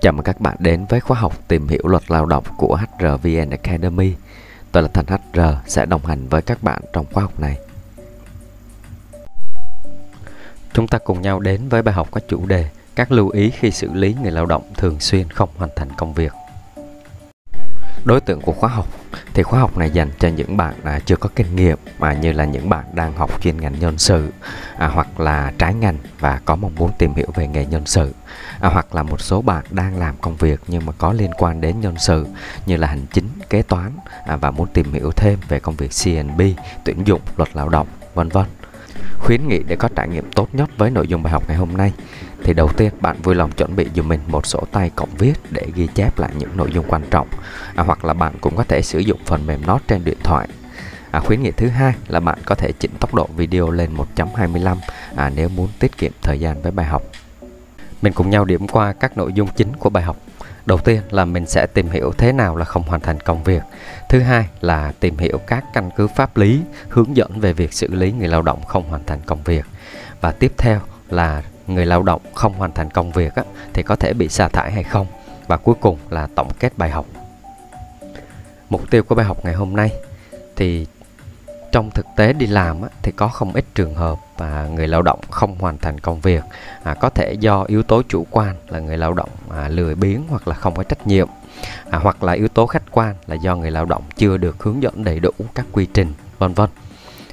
Chào mừng các bạn đến với khóa học tìm hiểu luật lao động của HRVN Academy. Tôi là Thành HR sẽ đồng hành với các bạn trong khóa học này. Chúng ta cùng nhau đến với bài học có chủ đề các lưu ý khi xử lý người lao động thường xuyên không hoàn thành công việc. Đối tượng của khóa học thì khóa học này dành cho những bạn à, chưa có kinh nghiệm mà như là những bạn đang học chuyên ngành nhân sự à, hoặc là trái ngành và có mong muốn tìm hiểu về nghề nhân sự à, hoặc là một số bạn đang làm công việc nhưng mà có liên quan đến nhân sự như là hành chính kế toán à, và muốn tìm hiểu thêm về công việc CNB tuyển dụng luật lao động vân vân. Khuyến nghị để có trải nghiệm tốt nhất với nội dung bài học ngày hôm nay. Thì đầu tiên bạn vui lòng chuẩn bị dùm mình một sổ tay cộng viết để ghi chép lại những nội dung quan trọng. À, hoặc là bạn cũng có thể sử dụng phần mềm note trên điện thoại. À, khuyến nghị thứ hai là bạn có thể chỉnh tốc độ video lên 1.25 à, nếu muốn tiết kiệm thời gian với bài học. Mình cùng nhau điểm qua các nội dung chính của bài học. Đầu tiên là mình sẽ tìm hiểu thế nào là không hoàn thành công việc. Thứ hai là tìm hiểu các căn cứ pháp lý hướng dẫn về việc xử lý người lao động không hoàn thành công việc. Và tiếp theo là người lao động không hoàn thành công việc á, thì có thể bị sa thải hay không. Và cuối cùng là tổng kết bài học. Mục tiêu của bài học ngày hôm nay thì trong thực tế đi làm thì có không ít trường hợp và người lao động không hoàn thành công việc. À, có thể do yếu tố chủ quan là người lao động à, lười biếng hoặc là không có trách nhiệm. À, hoặc là yếu tố khách quan là do người lao động chưa được hướng dẫn đầy đủ các quy trình vân vân.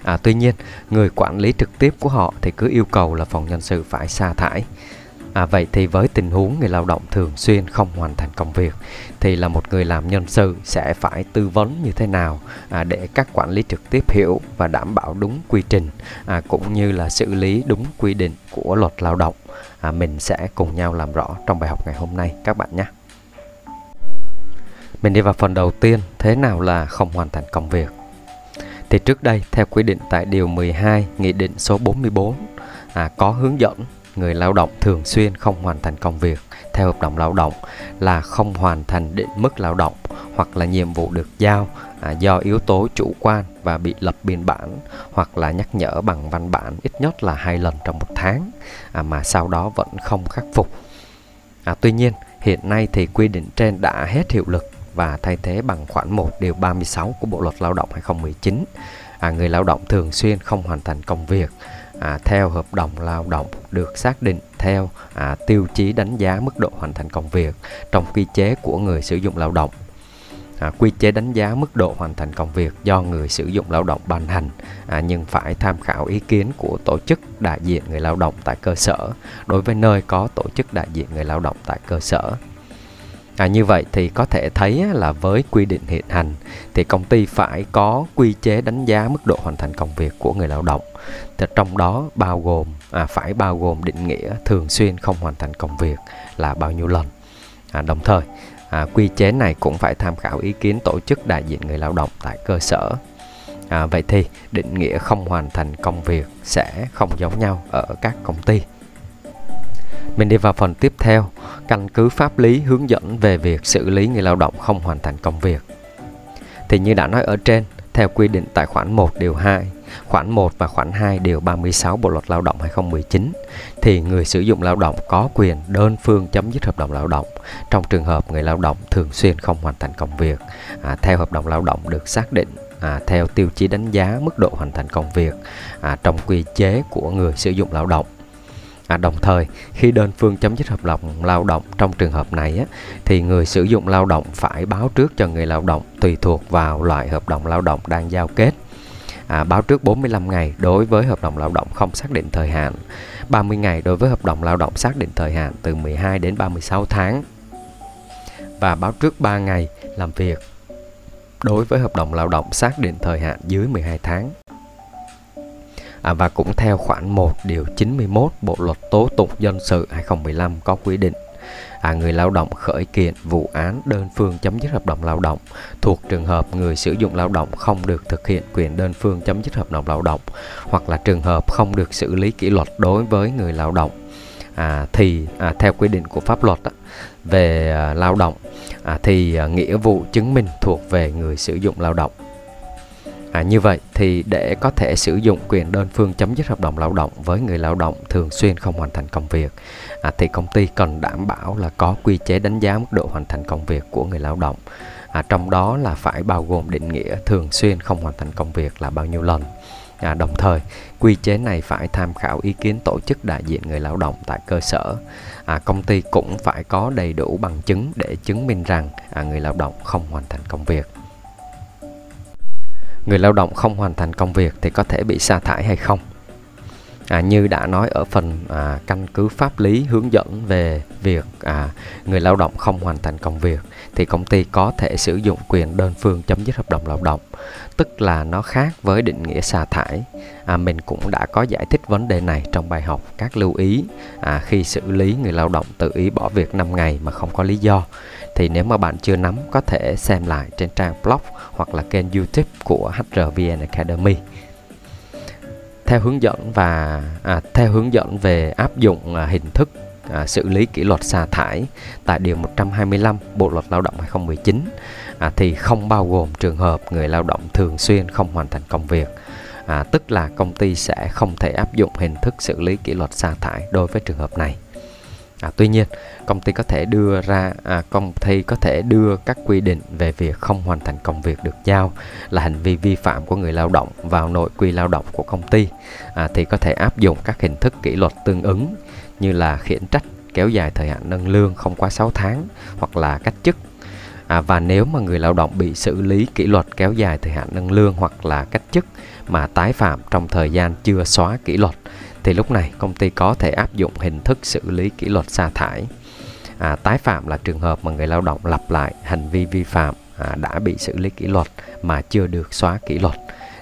À, tuy nhiên người quản lý trực tiếp của họ thì cứ yêu cầu là phòng nhân sự phải sa thải. À, vậy thì với tình huống người lao động thường xuyên không hoàn thành công việc thì là một người làm nhân sự sẽ phải tư vấn như thế nào à, để các quản lý trực tiếp hiểu và đảm bảo đúng quy trình à, cũng như là xử lý đúng quy định của luật lao động. À, mình sẽ cùng nhau làm rõ trong bài học ngày hôm nay các bạn nhé. Mình đi vào phần đầu tiên, thế nào là không hoàn thành công việc? Thì trước đây theo quy định tại điều 12 Nghị định số 44 à, có hướng dẫn người lao động thường xuyên không hoàn thành công việc theo hợp đồng lao động là không hoàn thành định mức lao động hoặc là nhiệm vụ được giao à, do yếu tố chủ quan và bị lập biên bản hoặc là nhắc nhở bằng văn bản ít nhất là hai lần trong một tháng à, mà sau đó vẫn không khắc phục. À, tuy nhiên hiện nay thì quy định trên đã hết hiệu lực và thay thế bằng khoản 1 điều 36 của Bộ luật Lao động 2019. À, người lao động thường xuyên không hoàn thành công việc à, theo hợp đồng lao động được xác định theo à, tiêu chí đánh giá mức độ hoàn thành công việc trong quy chế của người sử dụng lao động. À, quy chế đánh giá mức độ hoàn thành công việc do người sử dụng lao động ban hành à, nhưng phải tham khảo ý kiến của tổ chức đại diện người lao động tại cơ sở đối với nơi có tổ chức đại diện người lao động tại cơ sở À, như vậy thì có thể thấy là với quy định hiện hành thì công ty phải có quy chế đánh giá mức độ hoàn thành công việc của người lao động. Thì trong đó bao gồm à, phải bao gồm định nghĩa thường xuyên không hoàn thành công việc là bao nhiêu lần. À, đồng thời à, quy chế này cũng phải tham khảo ý kiến tổ chức đại diện người lao động tại cơ sở. À, vậy thì định nghĩa không hoàn thành công việc sẽ không giống nhau ở các công ty. Mình đi vào phần tiếp theo, căn cứ pháp lý hướng dẫn về việc xử lý người lao động không hoàn thành công việc. Thì như đã nói ở trên, theo quy định tại khoản 1 điều 2, khoản 1 và khoản 2 điều 36 Bộ luật Lao động 2019 thì người sử dụng lao động có quyền đơn phương chấm dứt hợp đồng lao động trong trường hợp người lao động thường xuyên không hoàn thành công việc à, theo hợp đồng lao động được xác định à, theo tiêu chí đánh giá mức độ hoàn thành công việc à, trong quy chế của người sử dụng lao động À, đồng thời khi đơn phương chấm dứt hợp đồng lao động trong trường hợp này á, thì người sử dụng lao động phải báo trước cho người lao động tùy thuộc vào loại hợp đồng lao động đang giao kết. À, báo trước 45 ngày đối với hợp đồng lao động không xác định thời hạn, 30 ngày đối với hợp đồng lao động xác định thời hạn từ 12 đến 36 tháng và báo trước 3 ngày làm việc đối với hợp đồng lao động xác định thời hạn dưới 12 tháng à, và cũng theo khoản 1 điều 91 Bộ luật tố tụng dân sự 2015 có quy định. À, người lao động khởi kiện vụ án đơn phương chấm dứt hợp đồng lao động thuộc trường hợp người sử dụng lao động không được thực hiện quyền đơn phương chấm dứt hợp đồng lao động hoặc là trường hợp không được xử lý kỷ luật đối với người lao động. À, thì à, theo quy định của pháp luật á, về à, lao động à, thì à, nghĩa vụ chứng minh thuộc về người sử dụng lao động. À, như vậy thì để có thể sử dụng quyền đơn phương chấm dứt hợp đồng lao động với người lao động thường xuyên không hoàn thành công việc à, thì công ty cần đảm bảo là có quy chế đánh giá mức độ hoàn thành công việc của người lao động. À, trong đó là phải bao gồm định nghĩa thường xuyên không hoàn thành công việc là bao nhiêu lần. À, đồng thời quy chế này phải tham khảo ý kiến tổ chức đại diện người lao động tại cơ sở. À, công ty cũng phải có đầy đủ bằng chứng để chứng minh rằng à, người lao động không hoàn thành công việc người lao động không hoàn thành công việc thì có thể bị sa thải hay không? À, như đã nói ở phần à, căn cứ pháp lý hướng dẫn về việc à, người lao động không hoàn thành công việc thì công ty có thể sử dụng quyền đơn phương chấm dứt hợp đồng lao động. Tức là nó khác với định nghĩa sa thải. À, mình cũng đã có giải thích vấn đề này trong bài học. Các lưu ý à, khi xử lý người lao động tự ý bỏ việc 5 ngày mà không có lý do. Thì nếu mà bạn chưa nắm có thể xem lại trên trang blog hoặc là kênh youtube của HRVN Academy theo hướng dẫn và à, theo hướng dẫn về áp dụng à, hình thức à, xử lý kỷ luật sa thải tại điều 125 Bộ luật Lao động 2019 à, thì không bao gồm trường hợp người lao động thường xuyên không hoàn thành công việc. À, tức là công ty sẽ không thể áp dụng hình thức xử lý kỷ luật sa thải đối với trường hợp này. À, tuy nhiên, công ty có thể đưa ra à, công ty có thể đưa các quy định về việc không hoàn thành công việc được giao là hành vi vi phạm của người lao động vào nội quy lao động của công ty. À, thì có thể áp dụng các hình thức kỷ luật tương ứng như là khiển trách kéo dài thời hạn nâng lương không quá 6 tháng hoặc là cách chức. À, và nếu mà người lao động bị xử lý kỷ luật kéo dài thời hạn nâng lương hoặc là cách chức mà tái phạm trong thời gian chưa xóa kỷ luật thì lúc này công ty có thể áp dụng hình thức xử lý kỷ luật sa thải. À, tái phạm là trường hợp mà người lao động lặp lại hành vi vi phạm à, đã bị xử lý kỷ luật mà chưa được xóa kỷ luật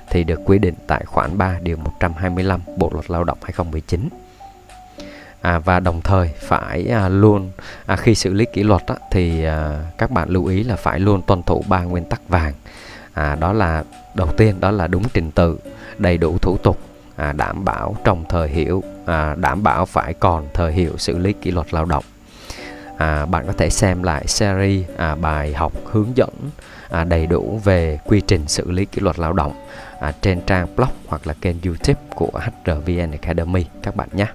thì được quy định tại khoản 3 điều 125 Bộ luật Lao động 2019. À, và đồng thời phải à, luôn à, khi xử lý kỷ luật á, thì à, các bạn lưu ý là phải luôn tuân thủ ba nguyên tắc vàng à, đó là đầu tiên đó là đúng trình tự đầy đủ thủ tục à, đảm bảo trong thời hiệu. À, đảm bảo phải còn thời hiệu xử lý kỷ luật lao động. À, bạn có thể xem lại series à, bài học hướng dẫn à, đầy đủ về quy trình xử lý kỷ luật lao động à, trên trang blog hoặc là kênh youtube của HRVN Academy. Các bạn nhé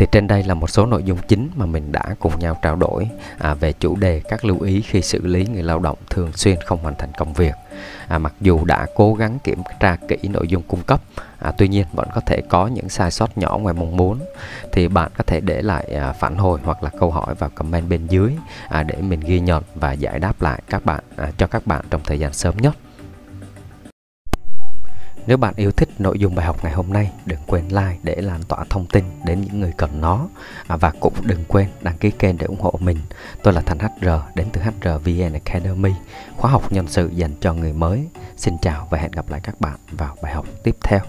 thì trên đây là một số nội dung chính mà mình đã cùng nhau trao đổi à, về chủ đề các lưu ý khi xử lý người lao động thường xuyên không hoàn thành công việc. À, mặc dù đã cố gắng kiểm tra kỹ nội dung cung cấp, à, tuy nhiên vẫn có thể có những sai sót nhỏ ngoài mong muốn. Thì bạn có thể để lại à, phản hồi hoặc là câu hỏi vào comment bên dưới à, để mình ghi nhận và giải đáp lại các bạn à, cho các bạn trong thời gian sớm nhất. Nếu bạn yêu thích nội dung bài học ngày hôm nay, đừng quên like để lan tỏa thông tin đến những người cần nó à, và cũng đừng quên đăng ký kênh để ủng hộ mình. Tôi là Thành HR đến từ HRVN Academy, khóa học nhân sự dành cho người mới. Xin chào và hẹn gặp lại các bạn vào bài học tiếp theo.